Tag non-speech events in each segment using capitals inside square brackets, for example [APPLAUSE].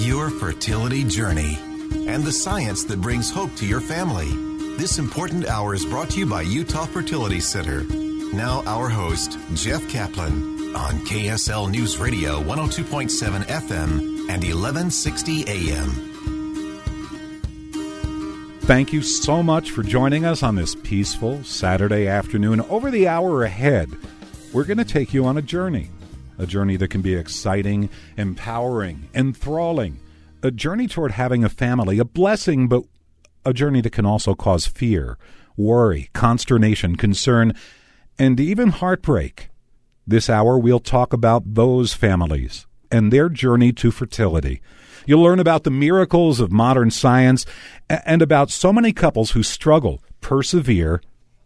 Your fertility journey and the science that brings hope to your family. This important hour is brought to you by Utah Fertility Center. Now, our host, Jeff Kaplan, on KSL News Radio 102.7 FM and 1160 AM. Thank you so much for joining us on this peaceful Saturday afternoon. Over the hour ahead, we're going to take you on a journey. A journey that can be exciting, empowering, enthralling. A journey toward having a family, a blessing, but a journey that can also cause fear, worry, consternation, concern, and even heartbreak. This hour, we'll talk about those families and their journey to fertility. You'll learn about the miracles of modern science and about so many couples who struggle, persevere,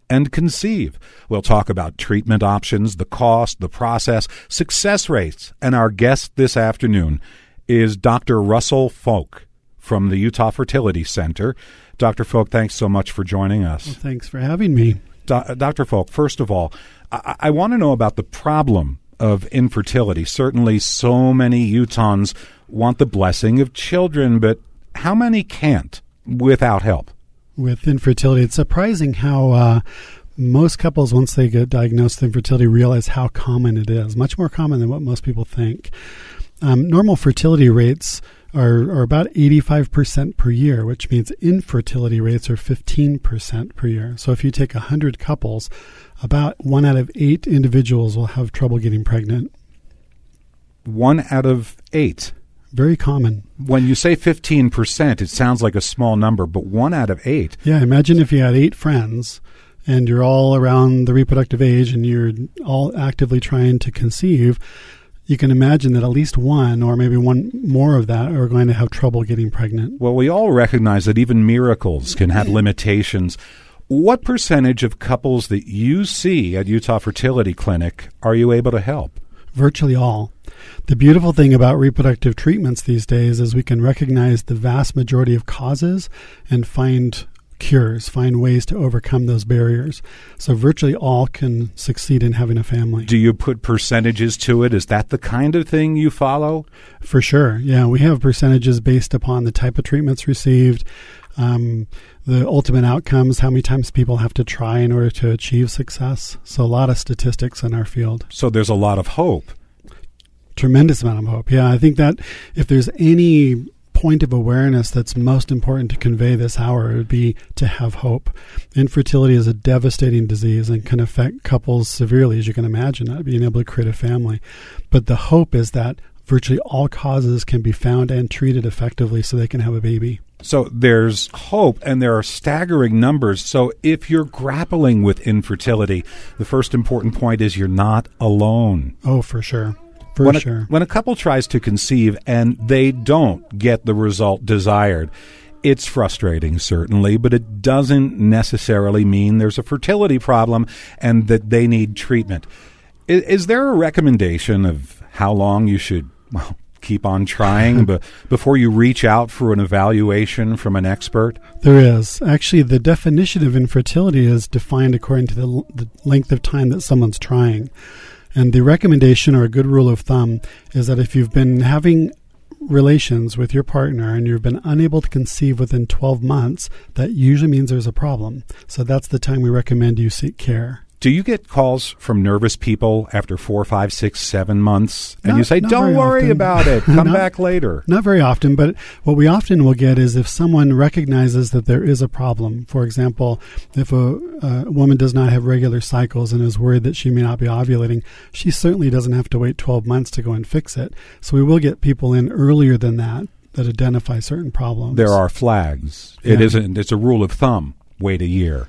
and conceive. We'll talk about treatment options, the cost, the process, success rates, and our guest this afternoon is Dr. Russell Foulk from the Utah Fertility Center. Dr. Foulk, thanks so much for joining us. Well, thanks for having me. Do- uh, Dr. Foulk, first of all, I, I want to know about the problem of infertility. Certainly, so many Utahns want the blessing of children, but how many can't without help? With infertility, it's surprising how uh, most couples, once they get diagnosed with infertility, realize how common it is. Much more common than what most people think. Um, normal fertility rates are, are about 85% per year, which means infertility rates are 15% per year. So if you take 100 couples, about one out of eight individuals will have trouble getting pregnant. One out of eight. Very common. When you say 15%, it sounds like a small number, but one out of eight. Yeah, imagine if you had eight friends and you're all around the reproductive age and you're all actively trying to conceive. You can imagine that at least one, or maybe one more of that, are going to have trouble getting pregnant. Well, we all recognize that even miracles can have limitations. What percentage of couples that you see at Utah Fertility Clinic are you able to help? Virtually all. The beautiful thing about reproductive treatments these days is we can recognize the vast majority of causes and find cures, find ways to overcome those barriers. So virtually all can succeed in having a family. Do you put percentages to it? Is that the kind of thing you follow? For sure. Yeah, we have percentages based upon the type of treatments received, um, the ultimate outcomes, how many times people have to try in order to achieve success. So a lot of statistics in our field. So there's a lot of hope. Tremendous amount of hope. Yeah, I think that if there's any point of awareness that's most important to convey this hour it would be to have hope. Infertility is a devastating disease and can affect couples severely, as you can imagine, not being able to create a family. But the hope is that virtually all causes can be found and treated effectively so they can have a baby. So there's hope and there are staggering numbers. So if you're grappling with infertility, the first important point is you're not alone. Oh, for sure. For when sure. A, when a couple tries to conceive and they don't get the result desired, it's frustrating, certainly, but it doesn't necessarily mean there's a fertility problem and that they need treatment. Is, is there a recommendation of how long you should well, keep on trying [LAUGHS] but before you reach out for an evaluation from an expert? There is. Actually, the definition of infertility is defined according to the, the length of time that someone's trying. And the recommendation or a good rule of thumb is that if you've been having relations with your partner and you've been unable to conceive within 12 months, that usually means there's a problem. So that's the time we recommend you seek care. Do you get calls from nervous people after four, five, six, seven months, and Not- you say, "Don't worry often." about it. [LAUGHS] Come Not- back later." Not very often, but what we often will get is if someone recognizes that there is a problem. For example, if a, a woman does not have regular cycles and is worried that she may not be ovulating, she certainly doesn't have to wait 12 months to go and fix it. So we will get people in earlier than that that identify certain problems. There are flags. It Yeah. isn't. It's a rule of thumb. Wait a year.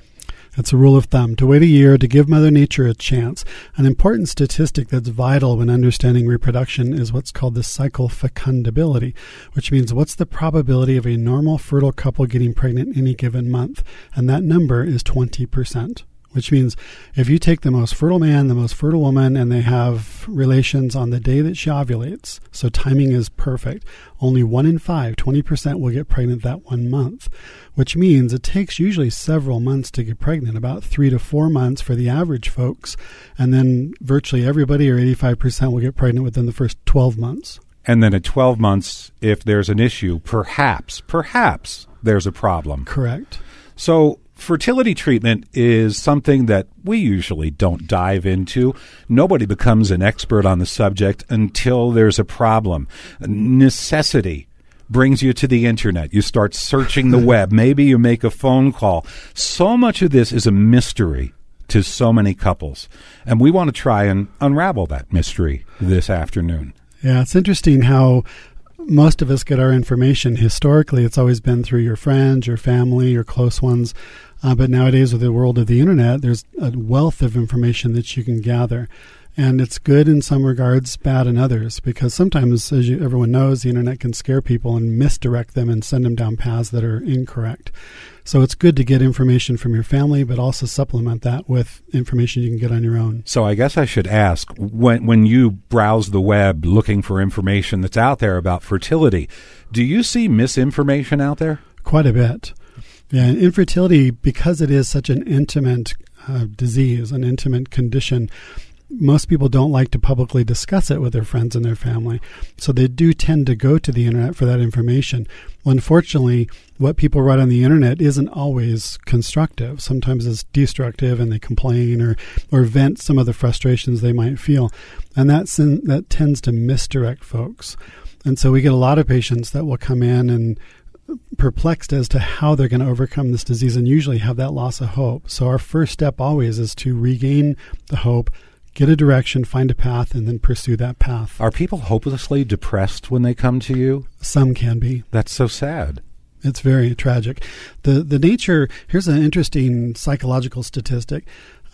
It's a rule of thumb to wait a year to give Mother Nature a chance. An important statistic that's vital when understanding reproduction is what's called the cycle fecundability, which means what's the probability of a normal fertile couple getting pregnant any given month. And that number is 20% which means if you take the most fertile man, the most fertile woman, and they have relations on the day that she ovulates, so timing is perfect, only one in five, 20%, will get pregnant that one month, which means it takes usually several months to get pregnant, about three to four months for the average folks, and then virtually everybody or 85% will get pregnant within the first 12 months. And then at 12 months, if there's an issue, perhaps, perhaps there's a problem. Correct. So fertility treatment is something that we usually don't dive into. Nobody becomes an expert on the subject until there's a problem. Necessity brings you to the internet. You start searching the [LAUGHS] web. Maybe you make a phone call. So much of this is a mystery to so many couples. And we want to try and unravel that mystery this afternoon. Yeah, it's interesting how most of us get our information historically it's always been through your friends your family your close ones uh, but nowadays, with the world of the internet, there's a wealth of information that you can gather. And it's good in some regards, bad in others, because sometimes, as you, everyone knows, the internet can scare people and misdirect them and send them down paths that are incorrect. So it's good to get information from your family, but also supplement that with information you can get on your own. So I guess I should ask when when you browse the web looking for information that's out there about fertility, do you see misinformation out there? Quite a bit. Yeah, infertility, because it is such an intimate uh, disease, an intimate condition, most people don't like to publicly discuss it with their friends and their family. So they do tend to go to the internet for that information. Unfortunately, what people write on the internet isn't always constructive. Sometimes it's destructive and they complain or, or vent some of the frustrations they might feel. And that, that tends to misdirect folks. And so we get a lot of patients that will come in and perplexed as to how they're going to overcome this disease and usually have that loss of hope. So, our first step always is to regain the hope, get a direction, find a path, and then pursue that path. Are people hopelessly depressed when they come to you? Some can be. That's so sad. It's very tragic. The the nature here's an interesting psychological statistic.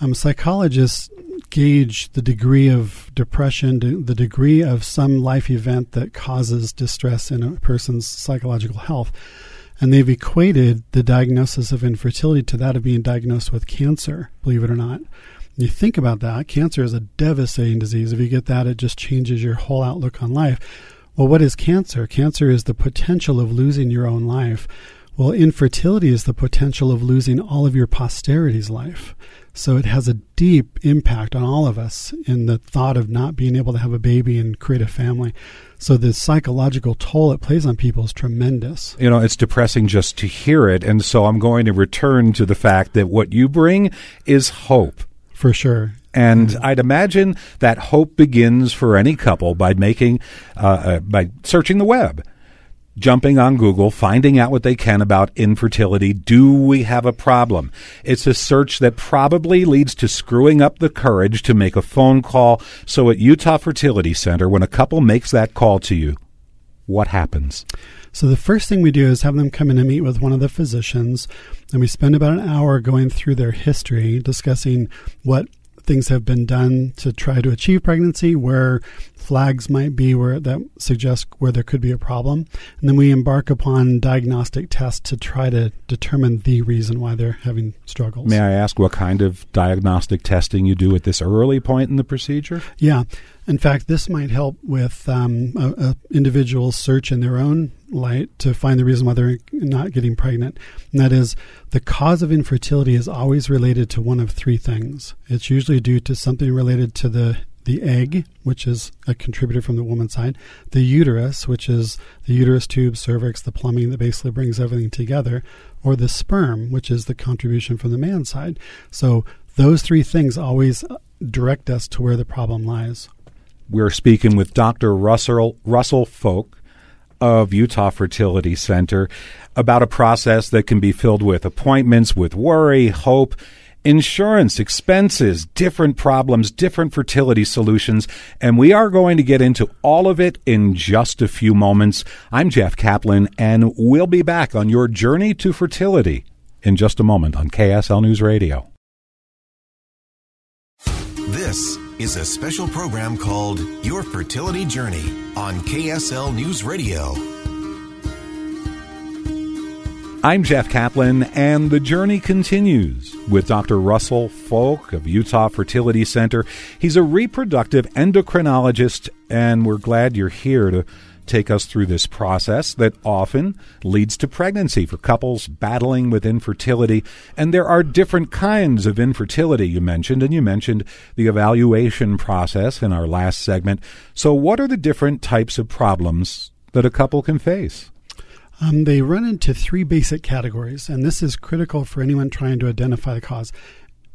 Um, psychologists gauge the degree of depression, the degree of some life event that causes distress in a person's psychological health. And they've equated the diagnosis of infertility to that of being diagnosed with cancer, believe it or not. You think about that, cancer is a devastating disease. If you get that, it just changes your whole outlook on life. Well, what is cancer? Cancer is the potential of losing your own life. Well, infertility is the potential of losing all of your posterity's life. So it has a deep impact on all of us in the thought of not being able to have a baby and create a family. So the psychological toll it plays on people is tremendous. You know, it's depressing just to hear it. And so I'm going to return to the fact that what you bring is hope. For sure. And I'd imagine that hope begins for any couple by making, uh, uh, by searching the web jumping on Google, finding out what they can about infertility. Do we have a problem? It's a search that probably leads to screwing up the courage to make a phone call. So at Utah Fertility Center, when a couple makes that call to you, what happens? So the first thing we do is have them come in and meet with one of the physicians, and we spend about an hour going through their history, discussing what things have been done to try to achieve pregnancy, where flags might be where that suggest where there could be a problem, and then we embark upon diagnostic tests to try to determine the reason why they're having struggles. May I ask what kind of diagnostic testing you do at this early point in the procedure? Yeah, in fact, this might help with um, a, a individual's search in their own light to find the reason why they're not getting pregnant. And that is the cause of infertility is always related to one of three things. It's usually due to something related to the the egg, which is a contributor from the woman's side, the uterus, which is the uterus tube, cervix, the plumbing that basically brings everything together, or the sperm, which is the contribution from the man's side. So those three things always direct us to where the problem lies. We're speaking with Dr. Russell, Russell Foulk of Utah Fertility Center about a process that can be filled with appointments, with worry, hope, insurance, expenses, different problems, different fertility solutions. And we are going to get into all of it in just a few moments. I'm Jeff Kaplan, and we'll be back on your journey to fertility in just a moment on KSL News Radio. This is a special program called Your Fertility Journey on KSL News Radio. I'm Jeff Kaplan, and the journey continues with Dr. Russell Foulk of Utah Fertility Center. He's a reproductive endocrinologist, and we're glad you're here to take us through this process that often leads to pregnancy for couples battling with infertility. And there are different kinds of infertility you mentioned, and you mentioned the evaluation process in our last segment. So, what are the different types of problems that a couple can face? Um, they run into three basic categories, and this is critical for anyone trying to identify the cause.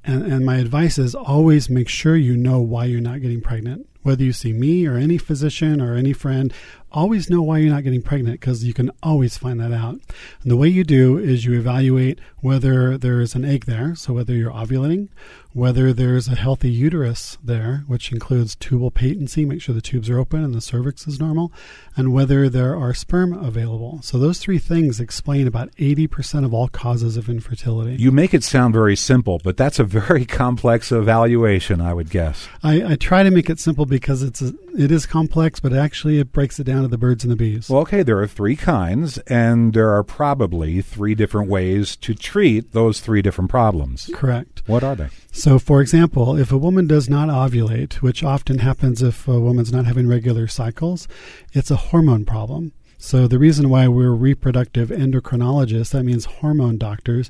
And, and my advice is always make sure you know why you're not getting pregnant. Whether you see me or any physician or any friend, always know why you're not getting pregnant because you can always find that out. And the way you do is you evaluate whether there's an egg there, so whether you're ovulating, whether there's a healthy uterus there, which includes tubal patency, make sure the tubes are open and the cervix is normal, and whether there are sperm available. So those three things explain about 80% of all causes of infertility. You make it sound very simple, but that's a very [LAUGHS] complex evaluation, I would guess. I, I try to make it simple because it's a, it is complex, but actually it breaks it down to the birds and the bees. Well, okay, there are three kinds, and there are probably three different ways to treat those three different problems. Correct. What are they? So, for example, if a woman does not ovulate, which often happens if a woman's not having regular cycles, it's a hormone problem. So, the reason why we're reproductive endocrinologists, that means hormone doctors,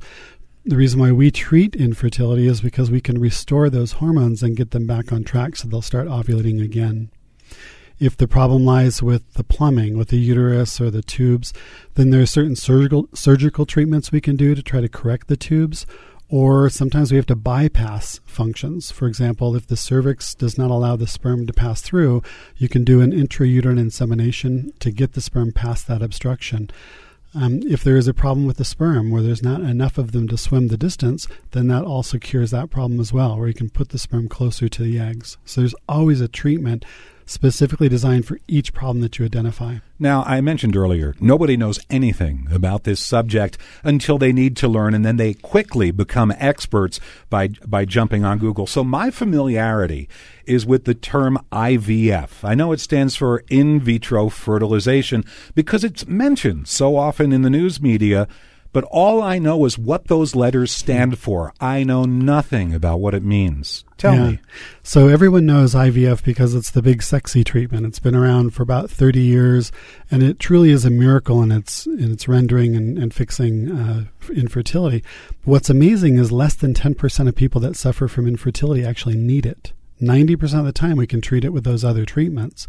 the reason why we treat infertility is because we can restore those hormones and get them back on track so they'll start ovulating again. If the problem lies with the plumbing, with the uterus or the tubes, then there are certain surgical surgical treatments we can do to try to correct the tubes or sometimes we have to bypass functions. For example, if the cervix does not allow the sperm to pass through, you can do an intrauterine insemination to get the sperm past that obstruction. Um, if there is a problem with the sperm where there's not enough of them to swim the distance, then that also cures that problem as well, where you can put the sperm closer to the eggs. So there's always a treatment specifically designed for each problem that you identify. Now, I mentioned earlier, nobody knows anything about this subject until they need to learn, and then they quickly become experts by, by jumping on Google. So my familiarity is with the term IVF. I know it stands for in vitro fertilization because it's mentioned so often in the news media but all I know is what those letters stand for. I know nothing about what it means. Tell yeah. me. So everyone knows IVF because it's the big sexy treatment. It's been around for about 30 years, and it truly is a miracle in its in its rendering and, and fixing uh, infertility. What's amazing is less than 10% of people that suffer from infertility actually need it. 90% of the time, we can treat it with those other treatments.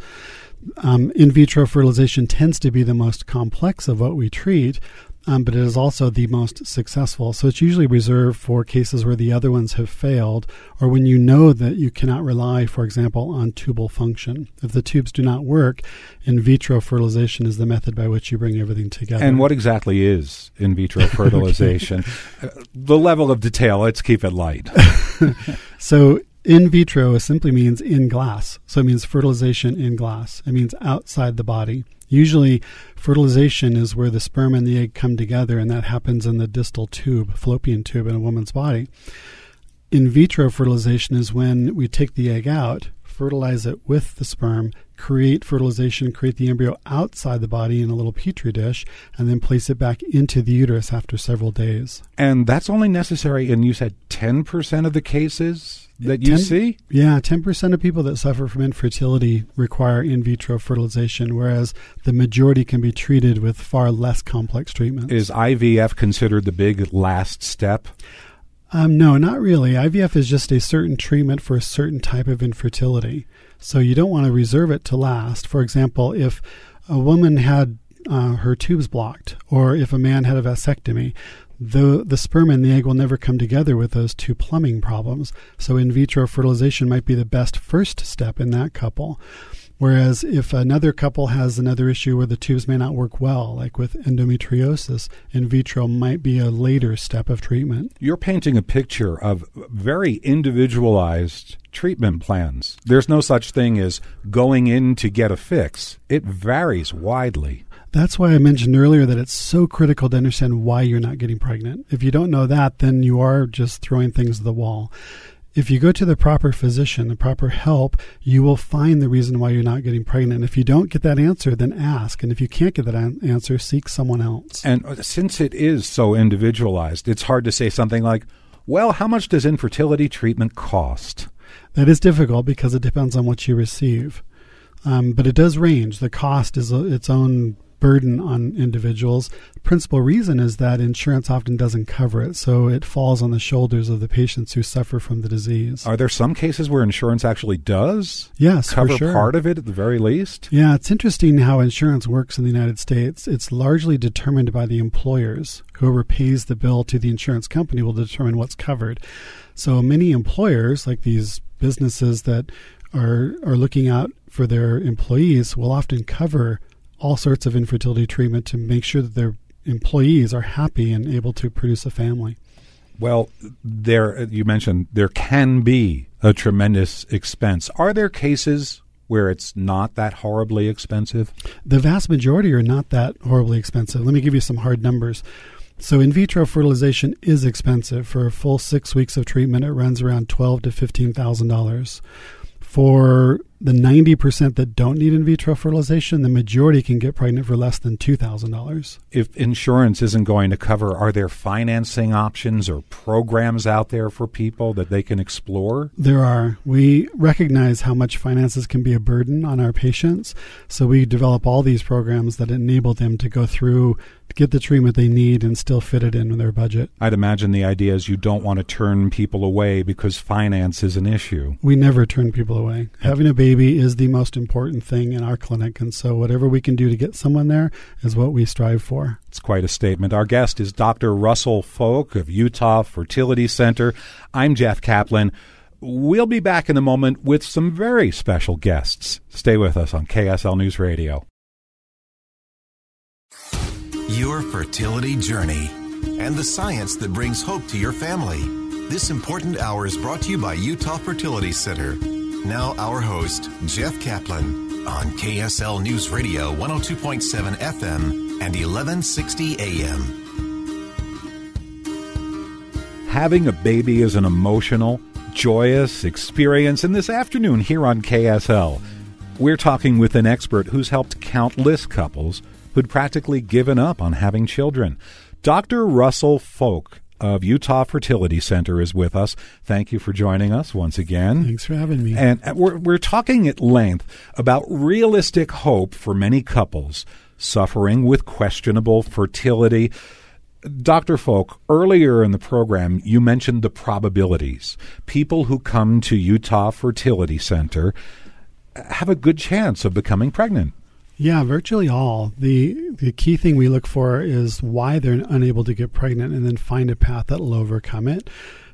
Um, in vitro fertilization tends to be the most complex of what we treat, um, but it is also the most successful. So it's usually reserved for cases where the other ones have failed, or when you know that you cannot rely, for example, on tubal function. If the tubes do not work, in vitro fertilization is the method by which you bring everything together. And what exactly is in vitro [LAUGHS] fertilization? uh, the level of detail, let's keep it light. [LAUGHS] so in vitro simply means in glass. So it means fertilization in glass. It means outside the body. Usually, fertilization is where the sperm and the egg come together, and that happens in the distal tube, fallopian tube in a woman's body. In vitro fertilization is when we take the egg out, fertilize it with the sperm, create fertilization, create the embryo outside the body in a little petri dish, and then place it back into the uterus after several days. And that's only necessary in, you said, 10% of the cases that you 10, see? Yeah, 10% of people that suffer from infertility require in vitro fertilization, whereas the majority can be treated with far less complex treatments. Is IVF considered the big last step? Um, no, not really. IVF is just a certain treatment for a certain type of infertility. So you don't want to reserve it to last. For example, if a woman had uh, her tubes blocked, or if a man had a vasectomy, the, the sperm and the egg will never come together with those two plumbing problems. So in vitro fertilization might be the best first step in that couple. Whereas if another couple has another issue where the tubes may not work well, like with endometriosis, in vitro might be a later step of treatment. You're painting a picture of very individualized treatment plans. There's no such thing as going in to get a fix, it varies widely. That's why I mentioned earlier that it's so critical to understand why you're not getting pregnant. If you don't know that, then you are just throwing things at the wall if you go to the proper physician, the proper help, you will find the reason why you're not getting pregnant. If you don't get that answer, then ask. And if you can't get that an- answer, seek someone else. And uh, since it is so individualized, it's hard to say something like, well, how much does infertility treatment cost? That is difficult because it depends on what you receive. Um, but it does range. The cost is a, its own burden on individuals. The principal reason is that insurance often doesn't cover it, so it falls on the shoulders of the patients who suffer from the disease. Are there some cases where insurance actually does yes, cover sure. part of it at the very least? Yeah, it's interesting how insurance works in the United States. It's largely determined by the employers. Whoever pays the bill to the insurance company will determine what's covered. So many employers, like these businesses that are are looking out for their employees, will often cover all sorts of infertility treatment to make sure that their employees are happy and able to produce a family. Well, there you mentioned there can be a tremendous expense. Are there cases where it's not that horribly expensive? The vast majority are not that horribly expensive. Let me give you some hard numbers. So, in vitro fertilization is expensive. For a full six weeks of treatment, it runs around twelve to fifteen thousand dollars. For the 90% that don't need in vitro fertilization, the majority can get pregnant for less than $2,000. If insurance isn't going to cover, are there financing options or programs out there for people that they can explore? There are. We recognize how much finances can be a burden on our patients, so we develop all these programs that enable them to go through, get the treatment they need, and still fit it in with their budget. I'd imagine the idea is you don't want to turn people away because finance is an issue. We never turn people away. Having a baby is the most important thing in our clinic, and so whatever we can do to get someone there is what we strive for. It's quite a statement. Our guest is Dr. Russell Foulk of Utah Fertility Center. I'm Jeff Kaplan. We'll be back in a moment with some very special guests. Stay with us on KSL News Radio. Your fertility journey and the science that brings hope to your family. This important hour is brought to you by Utah Fertility Center. Now, our host, Jeff Kaplan, on KSL News Radio 102.7 FM and 1160 AM. Having a baby is an emotional, joyous experience, and this afternoon here on KSL, we're talking with an expert who's helped countless couples who'd practically given up on having children. Dr. Russell Foulk of Utah Fertility Center is with us. Thank you for joining us once again. Thanks for having me. And uh, we're, we're talking at length about realistic hope for many couples suffering with questionable fertility. Dr. Foulk, earlier in the program, you mentioned the probabilities. People who come to Utah Fertility Center have a good chance of becoming pregnant. Yeah, virtually all. The the key thing we look for is why they're unable to get pregnant and then find a path that will overcome it.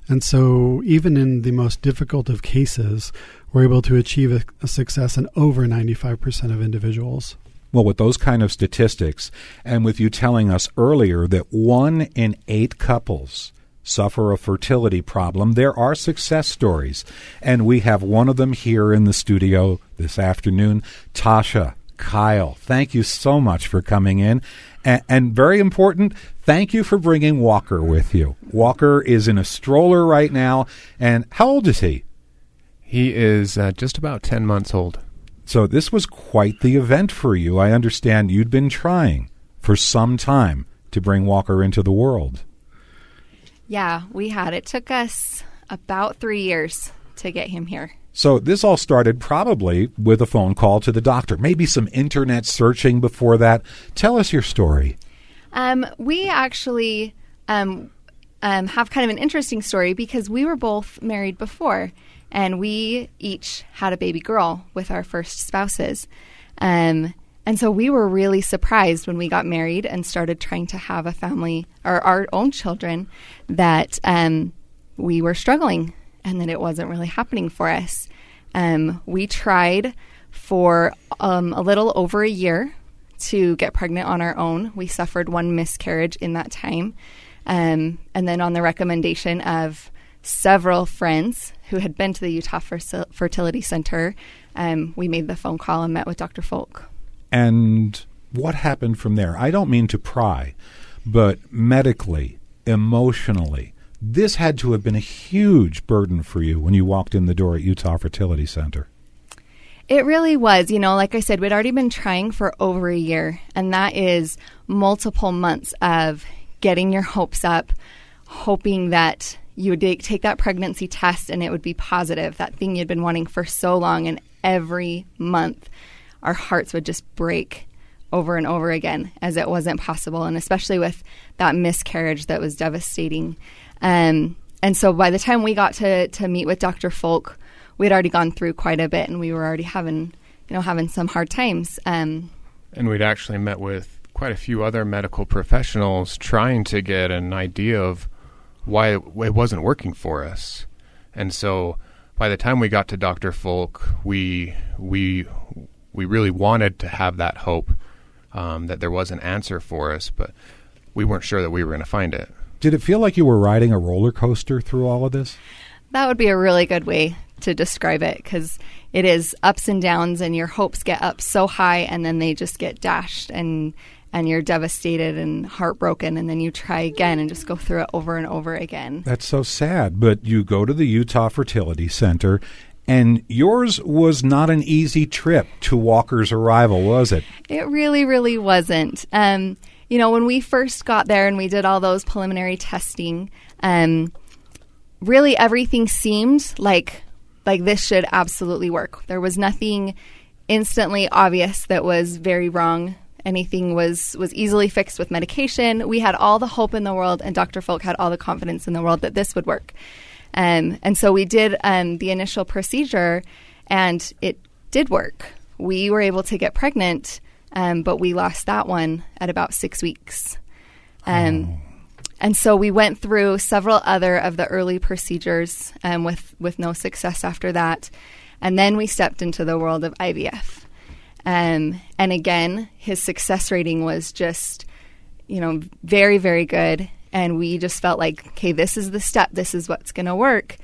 And so even in the most difficult of cases, we're able to achieve a, a success in over 95% of individuals. Well, with those kind of statistics, and with you telling us earlier that one in eight couples suffer a fertility problem, there are success stories. And we have one of them here in the studio this afternoon. Tasha, Kyle, thank you so much for coming in. And, and, very important, thank you for bringing Walker with you. Walker is in a stroller right now. And how old is he? He is uh, just about 10 months old. So this was quite the event for you. I understand you'd been trying for some time to bring Walker into the world. Yeah, we had. It took us about three years to get him here. So this all started probably with a phone call to the doctor, maybe some internet searching before that. Tell us your story. Um, we actually um, um, have kind of an interesting story because we were both married before, and we each had a baby girl with our first spouses. Um, and so we were really surprised when we got married and started trying to have a family or our own children that um, we were struggling and that it wasn't really happening for us. Um, we tried for um, a little over a year to get pregnant on our own. We suffered one miscarriage in that time. Um, and then, on the recommendation of several friends who had been to the Utah Fertility Center, um, we made the phone call and met with Dr. Foulk. And what happened from there? I don't mean to pry, but medically, emotionally, This had to have been a huge burden for you when you walked in the door at Utah Fertility Center. It really was. You know, like I said, we'd already been trying for over a year, and that is multiple months of getting your hopes up, hoping that you would take that pregnancy test and it would be positive, that thing you'd been wanting for so long. And every month, our hearts would just break over and over again as it wasn't possible. And especially with that miscarriage that was devastating. Um, and so by the time we got to, to meet with Dr. Foulk, we'd already gone through quite a bit and we were already having, you know, having some hard times. Um, and we'd actually met with quite a few other medical professionals trying to get an idea of why it, it wasn't working for us. And so by the time we got to Dr. Foulk, we we we really wanted to have that hope um, that there was an answer for us, but we weren't sure that we were going to find it. Did it feel like you were riding a roller coaster through all of this? That would be a really good way to describe it because it is ups and downs, and your hopes get up so high, and then they just get dashed, and and you're devastated and heartbroken, and then you try again and just go through it over and over again. That's so sad. But you go to the Utah Fertility Center, and yours was not an easy trip to Walker's arrival, was it? It really, really wasn't. Um, you know, when we first got there and we did all those preliminary testing, um, really everything seemed like like this should absolutely work. There was nothing instantly obvious that was very wrong anything was was easily fixed with medication. We had all the hope in the world, and Dr. Foulk had all the confidence in the world that this would work. Um, and so we did um, the initial procedure, and it did work. We were able to get pregnant, um, but we lost that one at about six weeks. Um, oh. And so we went through several other of the early procedures um, with with no success after that, and then we stepped into the world of IVF. Um, and again, his success rating was just, you know, very, very good. And we just felt like, okay, this is the step. This is what's going to work.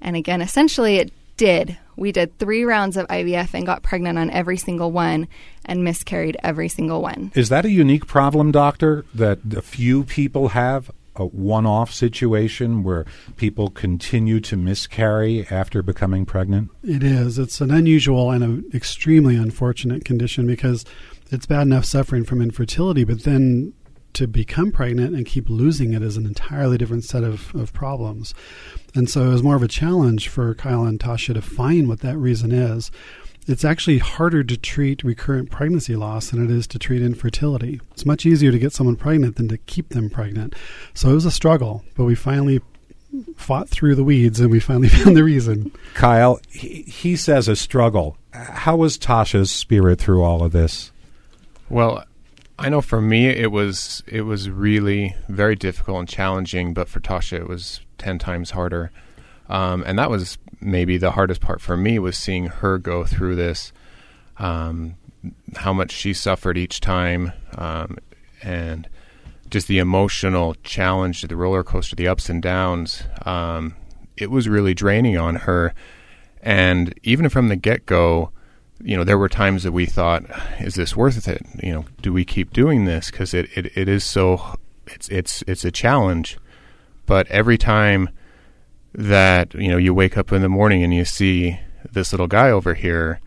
And again, essentially, it did. We did three rounds of IVF and got pregnant on every single one and miscarried every single one. Is that a unique problem, doctor, that a few people have? a one off situation where people continue to miscarry after becoming pregnant? It is. It's an unusual and an extremely unfortunate condition because it's bad enough suffering from infertility, but then to become pregnant and keep losing it is an entirely different set of, of problems. And so it was more of a challenge for Kyle and Tasha to find what that reason is it's actually harder to treat recurrent pregnancy loss than it is to treat infertility. It's much easier to get someone pregnant than to keep them pregnant. So it was a struggle, but we finally fought through the weeds and we finally [LAUGHS] found the reason. Kyle, he, he says a struggle. How was Tasha's spirit through all of this? Well, I know for me it was it was really very difficult and challenging, but for Tasha it was ten times harder. Um, and that was maybe the hardest part for me was seeing her go through this, um, how much she suffered each time, um, and just the emotional challenge, the roller coaster, the ups and downs. Um, it was really draining on her. And even from the get go, you know, there were times that we thought, "Is this worth it? You know, do we keep doing this? Because it, it, it is so, it's it's it's a challenge." But every time that you know you wake up in the morning and you see this little guy over here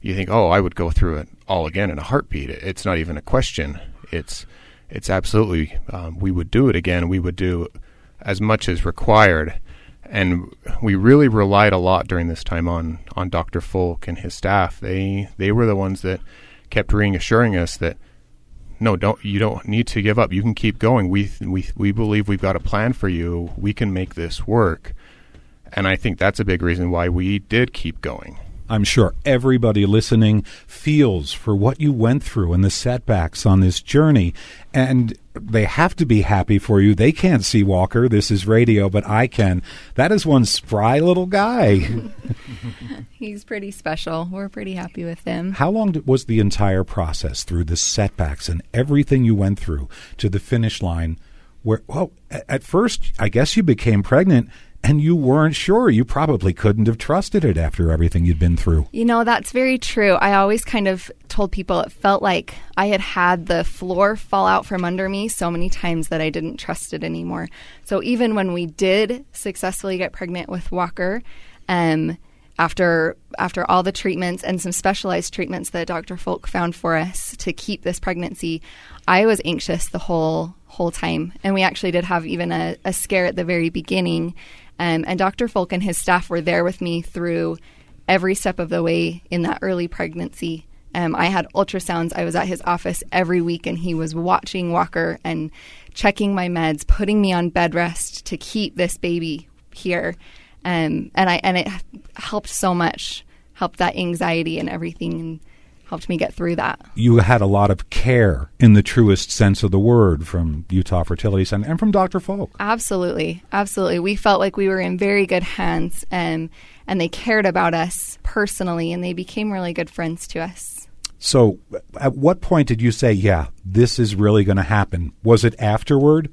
you think oh i would go through it all again in a heartbeat it's not even a question it's it's absolutely um, we would do it again we would do as much as required and we really relied a lot during this time on on Dr. Foulk and his staff they they were the ones that kept reassuring us that no don't you don't need to give up you can keep going we we we believe we've got a plan for you we can make this work and I think that's a big reason why we did keep going. I'm sure everybody listening feels for what you went through and the setbacks on this journey. And they have to be happy for you. They can't see Walker. This is radio, but I can. That is one spry little guy. [LAUGHS] He's pretty special. We're pretty happy with him. How long was the entire process through the setbacks and everything you went through to the finish line? Where, well, at first, I guess you became pregnant and you weren't sure. You probably couldn't have trusted it after everything you'd been through. You know, that's very true. I always kind of told people it felt like I had had the floor fall out from under me so many times that I didn't trust it anymore. So even when we did successfully get pregnant with Walker, um, after after all the treatments and some specialized treatments that Dr. Foulk found for us to keep this pregnancy, I was anxious the whole whole time. And we actually did have even a, a scare at the very beginning. Um, and Dr. Foulk and his staff were there with me through every step of the way in that early pregnancy. Um, I had ultrasounds. I was at his office every week, and he was watching Walker and checking my meds, putting me on bed rest to keep this baby here. Um, and I and it helped so much, helped that anxiety and everything, and helped me get through that. You had a lot of care in the truest sense of the word from Utah Fertility Center and from Dr. Foulk. Absolutely, absolutely. We felt like we were in very good hands, and and they cared about us personally, and they became really good friends to us. So, at what point did you say, "Yeah, this is really going to happen"? Was it afterward?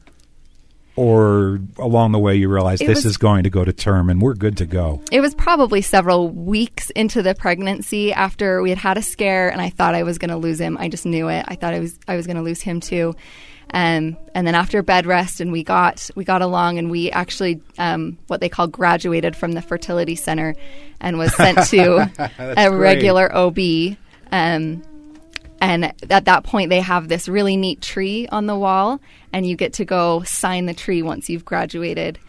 Or along the way you realize It this was- is going to go to term and we're good to go? It was probably several weeks into the pregnancy after we had had a scare, and I thought I was going to lose him. I just knew it. I thought I was I was going to lose him too. Um, and then after bed rest, and we got we got along, and we actually um, what they call graduated from the fertility center, and was sent to [LAUGHS] a great. regular OB. Um, and at that point, they have this really neat tree on the wall, and you get to go sign the tree once you've graduated.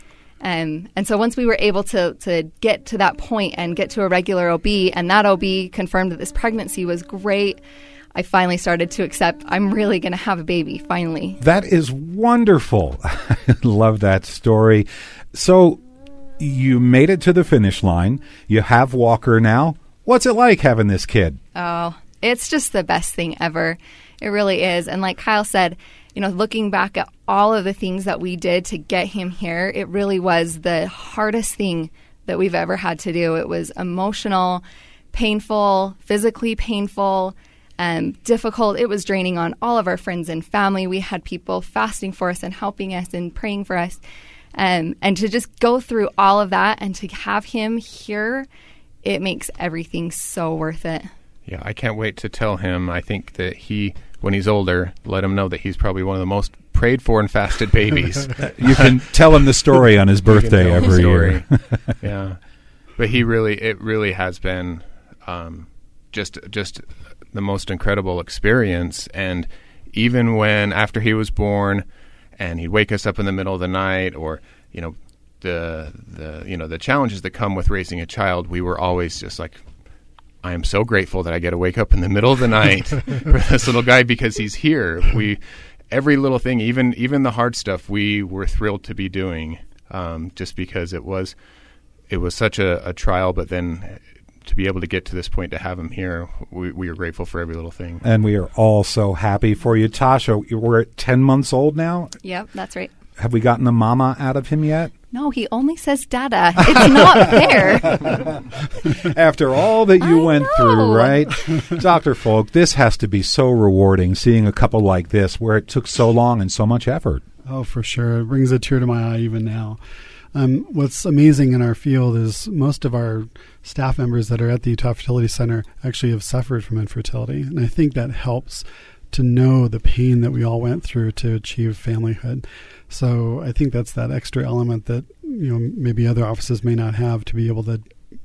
Um, and so once we were able to, to get to that point and get to a regular OB, and that OB confirmed that this pregnancy was great, I finally started to accept I'm really going to have a baby, finally. That is wonderful. [LAUGHS] I love that story. So, you made it to the finish line. You have Walker now. What's it like having this kid? Oh, it's just the best thing ever. It really is. And like Kyle said, you know, looking back at all of the things that we did to get him here, it really was the hardest thing that we've ever had to do. It was emotional, painful, physically painful, um, difficult. It was draining on all of our friends and family. We had people fasting for us and helping us and praying for us. Um, and to just go through all of that and to have him here, it makes everything so worth it. Yeah, I can't wait to tell him. I think that he, when he's older, let him know that he's probably one of the most prayed for and fasted babies. [LAUGHS] You can tell him the story on his [LAUGHS] birthday tell him the every year. [LAUGHS] yeah, but he really, it really has been um, just, just the most incredible experience. And even when after he was born, and he'd wake us up in the middle of the night, or you know, the the you know the challenges that come with raising a child, we were always just like. I am so grateful that I get to wake up in the middle of the night [LAUGHS] for this little guy because he's here. We every little thing, even even the hard stuff, we were thrilled to be doing, um, just because it was it was such a, a trial. But then to be able to get to this point to have him here, we, we are grateful for every little thing. And we are all so happy for you. Tasha, we're at 10 months old now. Yep, that's right. Have we gotten the mama out of him yet? No, he only says dada. It's not fair. [LAUGHS] After all that you I went know. through, right? Dr. Foulk, this has to be so rewarding seeing a couple like this where it took so long and so much effort. Oh, for sure. It brings a tear to my eye even now. Um, what's amazing in our field is most of our staff members that are at the Utah Fertility Center actually have suffered from infertility. And I think that helps to know the pain that we all went through to achieve familyhood. So I think that's that extra element that you know maybe other offices may not have to be able to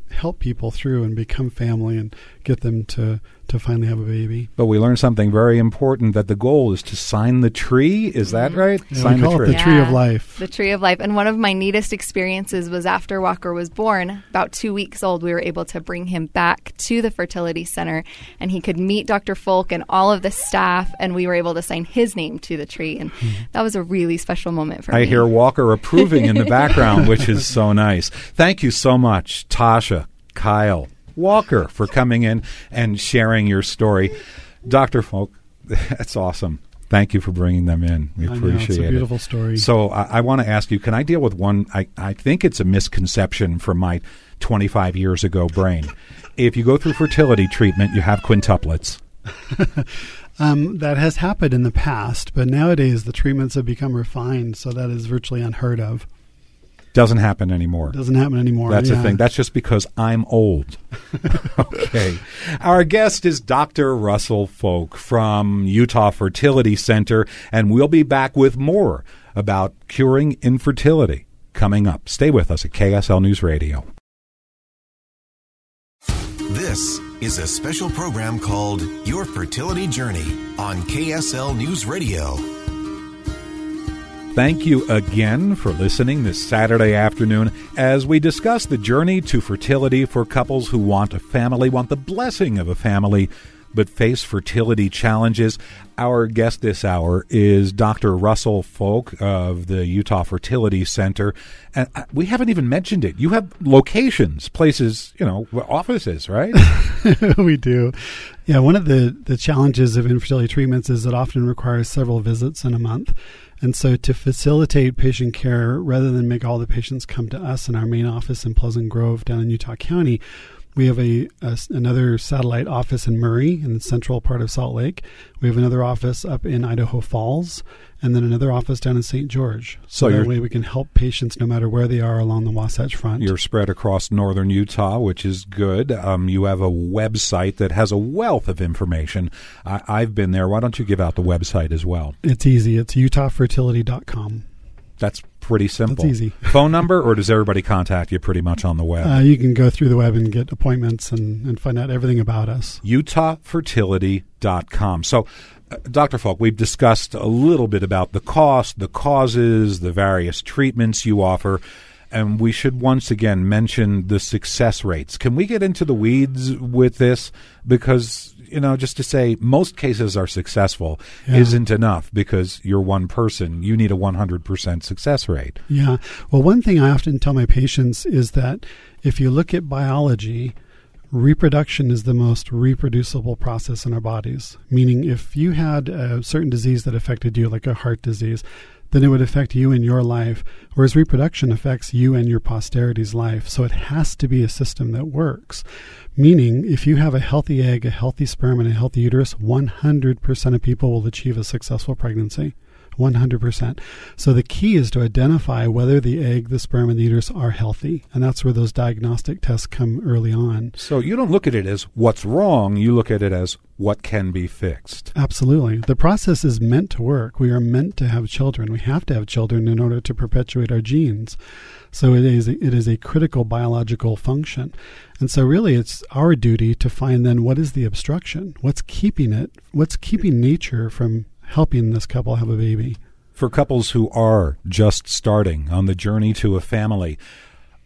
help people through and become family and get them to to finally have a baby. But we learned something very important that the goal is to sign the tree. Is mm-hmm. that right? Yeah, sign we the call it tree. the tree of life. The tree of life. And one of my neatest experiences was after Walker was born, about two weeks old, we were able to bring him back to the fertility center and he could meet Dr. Foulk and all of the staff and we were able to sign his name to the tree. And hmm. that was a really special moment for I me. I hear Walker approving in the [LAUGHS] background, which is so nice. Thank you so much, Tasha, Kyle, Walker, for coming in and sharing your story. Dr. Foulk, [LAUGHS] that's awesome. Thank you for bringing them in. We I know, appreciate it's a it. beautiful story. So I, I want to ask you, can I deal with one? I, I think it's a misconception from my 25 years ago brain. If you go through fertility treatment, you have quintuplets. [LAUGHS] Um, that has happened in the past, but nowadays the treatments have become refined, so that is virtually unheard of. Doesn't happen anymore. Doesn't happen anymore. That's yeah. the thing. That's just because I'm old. [LAUGHS] okay. Our guest is Dr. Russell Foulk from Utah Fertility Center, and we'll be back with more about curing infertility coming up. Stay with us at KSL News Radio. This is a special program called Your Fertility Journey on KSL News Radio. Thank you again for listening this Saturday afternoon as we discuss the journey to fertility for couples who want a family, want the blessing of a family, but face fertility challenges. Our guest this hour is Dr. Russell Foulk of the Utah Fertility Center. And uh, we haven't even mentioned it. You have locations, places, you know, offices, right? [LAUGHS] we do. Yeah, one of the, the challenges of infertility treatments is it often requires several visits in a month. And so, to facilitate patient care, rather than make all the patients come to us in our main office in Pleasant Grove down in Utah County, we have a, a, another satellite office in Murray in the central part of Salt Lake. We have another office up in Idaho Falls, and then another office down in St. George. So, So that way we can help patients no matter where they are along the Wasatch Front. You're spread across northern Utah, which is good. Um, you have a website that has a wealth of information. I, I've been there. Why don't you give out the website as well? it's easy. It's utahfertility.com. That's pretty simple. That's easy. [LAUGHS] Phone number, or does everybody contact you pretty much on the web? Uh, you can go through the web and get appointments and, and find out everything about us. UtahFertility.com. So, uh, Dr. Foulk, we've discussed a little bit about the cost, the causes, the various treatments you offer, and we should once again mention the success rates. Can we get into the weeds with this? Because, you know, just to say most cases are successful Yeah. isn't enough because you're one person. You need a 100% success rate. Yeah. Well, one thing I often tell my patients is that if you look at biology, reproduction is the most reproducible process in our bodies. Meaning, if you had a certain disease that affected you, like a heart disease, then it would affect you in your life, whereas reproduction affects you and your posterity's life. So it has to be a system that works. Meaning, if you have a healthy egg, a healthy sperm, and a healthy uterus, 100% of people will achieve a successful pregnancy. 100%. So the key is to identify whether the egg, the sperm, and the uterus are healthy. And that's where those diagnostic tests come early on. So you don't look at it as what's wrong, you look at it as what can be fixed. Absolutely. The process is meant to work. We are meant to have children. We have to have children in order to perpetuate our genes. So it is it is a critical biological function. And so really it's our duty to find then what is the obstruction? What's keeping it? What's keeping nature from helping this couple have a baby? For couples who are just starting on the journey to a family,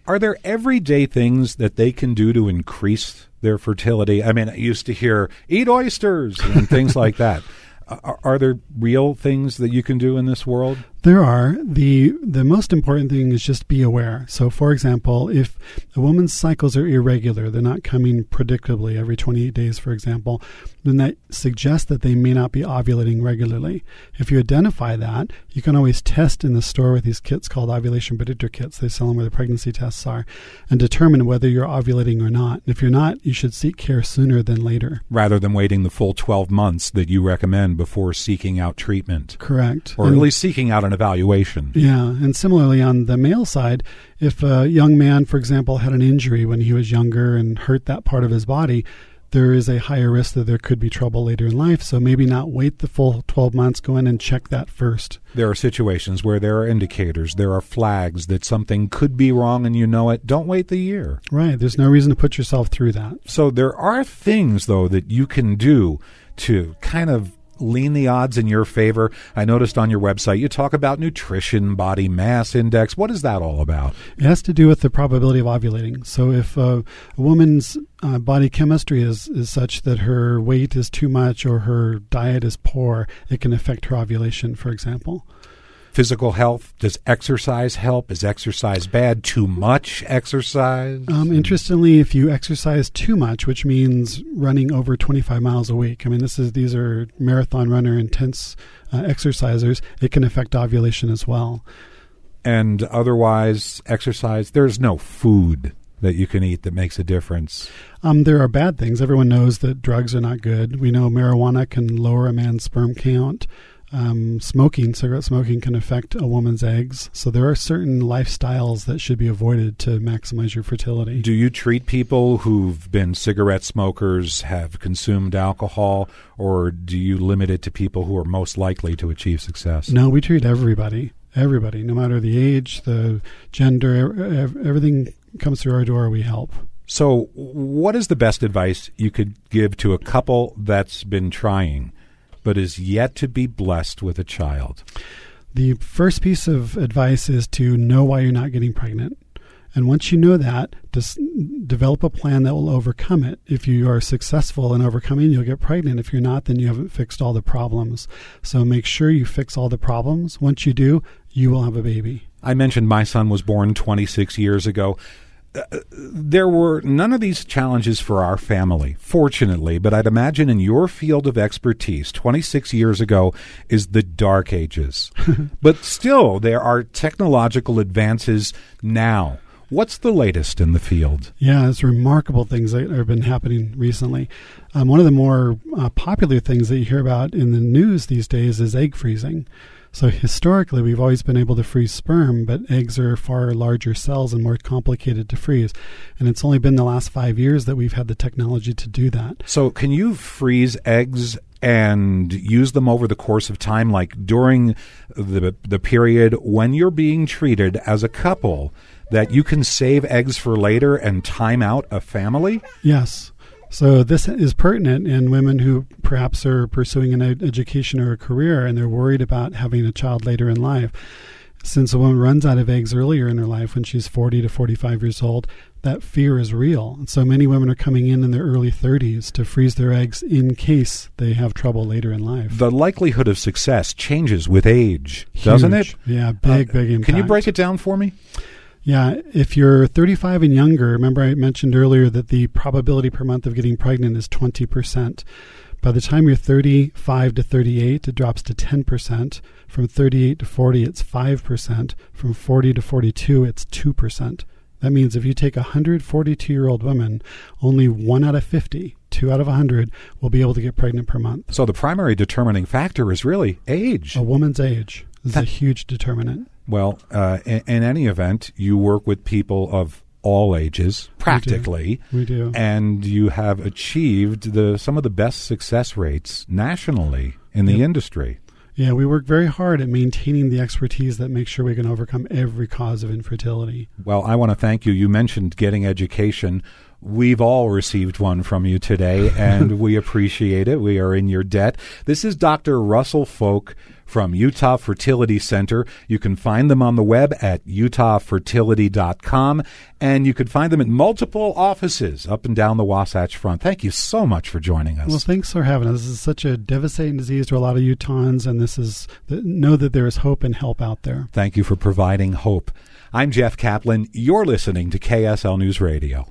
are there everyday things that they can do to increase their fertility? I mean, I used to hear eat oysters and things like that. [LAUGHS] Are, are there real things that you can do in this world? There are. The the most important thing is just be aware. So for example, if a woman's cycles are irregular, they're not coming predictably every 28 days for example, then that suggests that they may not be ovulating regularly. If you identify that, you can always test in the store with these kits called ovulation predictor kits. They sell them where the pregnancy tests are and determine whether you're ovulating or not. And if you're not, you should seek care sooner than later. Rather than waiting the full 12 months that you recommend before seeking out treatment, Correct. or at least seeking out an evaluation. Yeah, and similarly on the male side, if a young man, for example, had an injury when he was younger and hurt that part of his body, there is a higher risk that there could be trouble later in life. So maybe not wait the full 12 months, go in and check that first. There are situations where there are indicators, there are flags that something could be wrong and you know it. Don't wait the year. Right, there's no reason to put yourself through that. So there are things, though, that you can do to kind of lean the odds in your favor. I noticed on your website you talk about nutrition, body mass index. What is that all about? It has to do with the probability of ovulating. So if uh, a woman's uh, body chemistry is, is such that her weight is too much or her diet is poor, it can affect her ovulation, for example. Physical health. Does exercise help? Is exercise bad? Too much exercise? Um, interestingly, if you exercise too much, which means running over 25 miles a week, I mean, this is these are marathon runner intense uh, exercisers. It can affect ovulation as well. and otherwise, exercise. There's no food that you can eat that makes a difference. Um, there are bad things. Everyone knows that drugs are not good. We know marijuana can lower a man's sperm count. Um, smoking, cigarette smoking, can affect a woman's eggs. So there are certain lifestyles that should be avoided to maximize your fertility. Do you treat people who've been cigarette smokers, have consumed alcohol, or do you limit it to people who are most likely to achieve success? No, we treat everybody. Everybody, no matter the age, the gender, everything comes through our door. We help. So, what is the best advice you could give to a couple that's been trying? But is yet to be blessed with a child? The first piece of advice is to know why you're not getting pregnant. And once you know that, just develop a plan that will overcome it. If you are successful in overcoming, you'll get pregnant. If you're not, then you haven't fixed all the problems. So make sure you fix all the problems. Once you do, you will have a baby. I mentioned my son was born 26 years ago there were none of these challenges for our family, fortunately, but I'd imagine in your field of expertise, 26 years ago is the dark ages. [LAUGHS] but still, there are technological advances now. What's the latest in the field? Yeah, it's remarkable things that have been happening recently. Um, one of the more uh, popular things that you hear about in the news these days is egg freezing. So historically, we've always been able to freeze sperm, but eggs are far larger cells and more complicated to freeze. And it's only been the last five years that we've had the technology to do that. So, can you freeze eggs and use them over the course of time, like during the the period when you're being treated as a couple? That you can save eggs for later and time out a family? Yes. So this is pertinent in women who perhaps are pursuing an ed- education or a career and they're worried about having a child later in life. Since a woman runs out of eggs earlier in her life when she's 40 to 45 years old, that fear is real. And so many women are coming in in their early 30s to freeze their eggs in case they have trouble later in life. The likelihood of success changes with age, Huge. doesn't it? Yeah, big, uh, big impact. Can you break it down for me? Yeah, if you're 35 and younger, remember I mentioned earlier that the probability per month of getting pregnant is 20%. By the time you're 35 to 38, it drops to 10%. From 38 to 40, it's 5%. From 40 to 42, it's 2%. That means if you take a 142 year old woman, only one out of 50, two out of 100, will be able to get pregnant per month. So the primary determining factor is really age. A woman's age is that, a huge determinant. Well, uh, in, in, any event, you work with people of all ages, practically. We do. we do. And you have achieved the some of the best success rates nationally in the yep. industry. Yeah, we work very hard at maintaining the expertise that makes sure we can overcome every cause of infertility. Well, I want to thank you. You mentioned getting education. We've all received one from you today, and [LAUGHS] we appreciate it. We are in your debt. This is Dr. Russell Foulk from Utah Fertility Center. You can find them on the web at utahfertility.com, and you can find them in multiple offices up and down the Wasatch Front. Thank you so much for joining us. Well, thanks for having us. This is such a devastating disease to a lot of Utahns, and this is know that there is hope and help out there. Thank you for providing hope. I'm Jeff Kaplan. You're listening to KSL News Radio.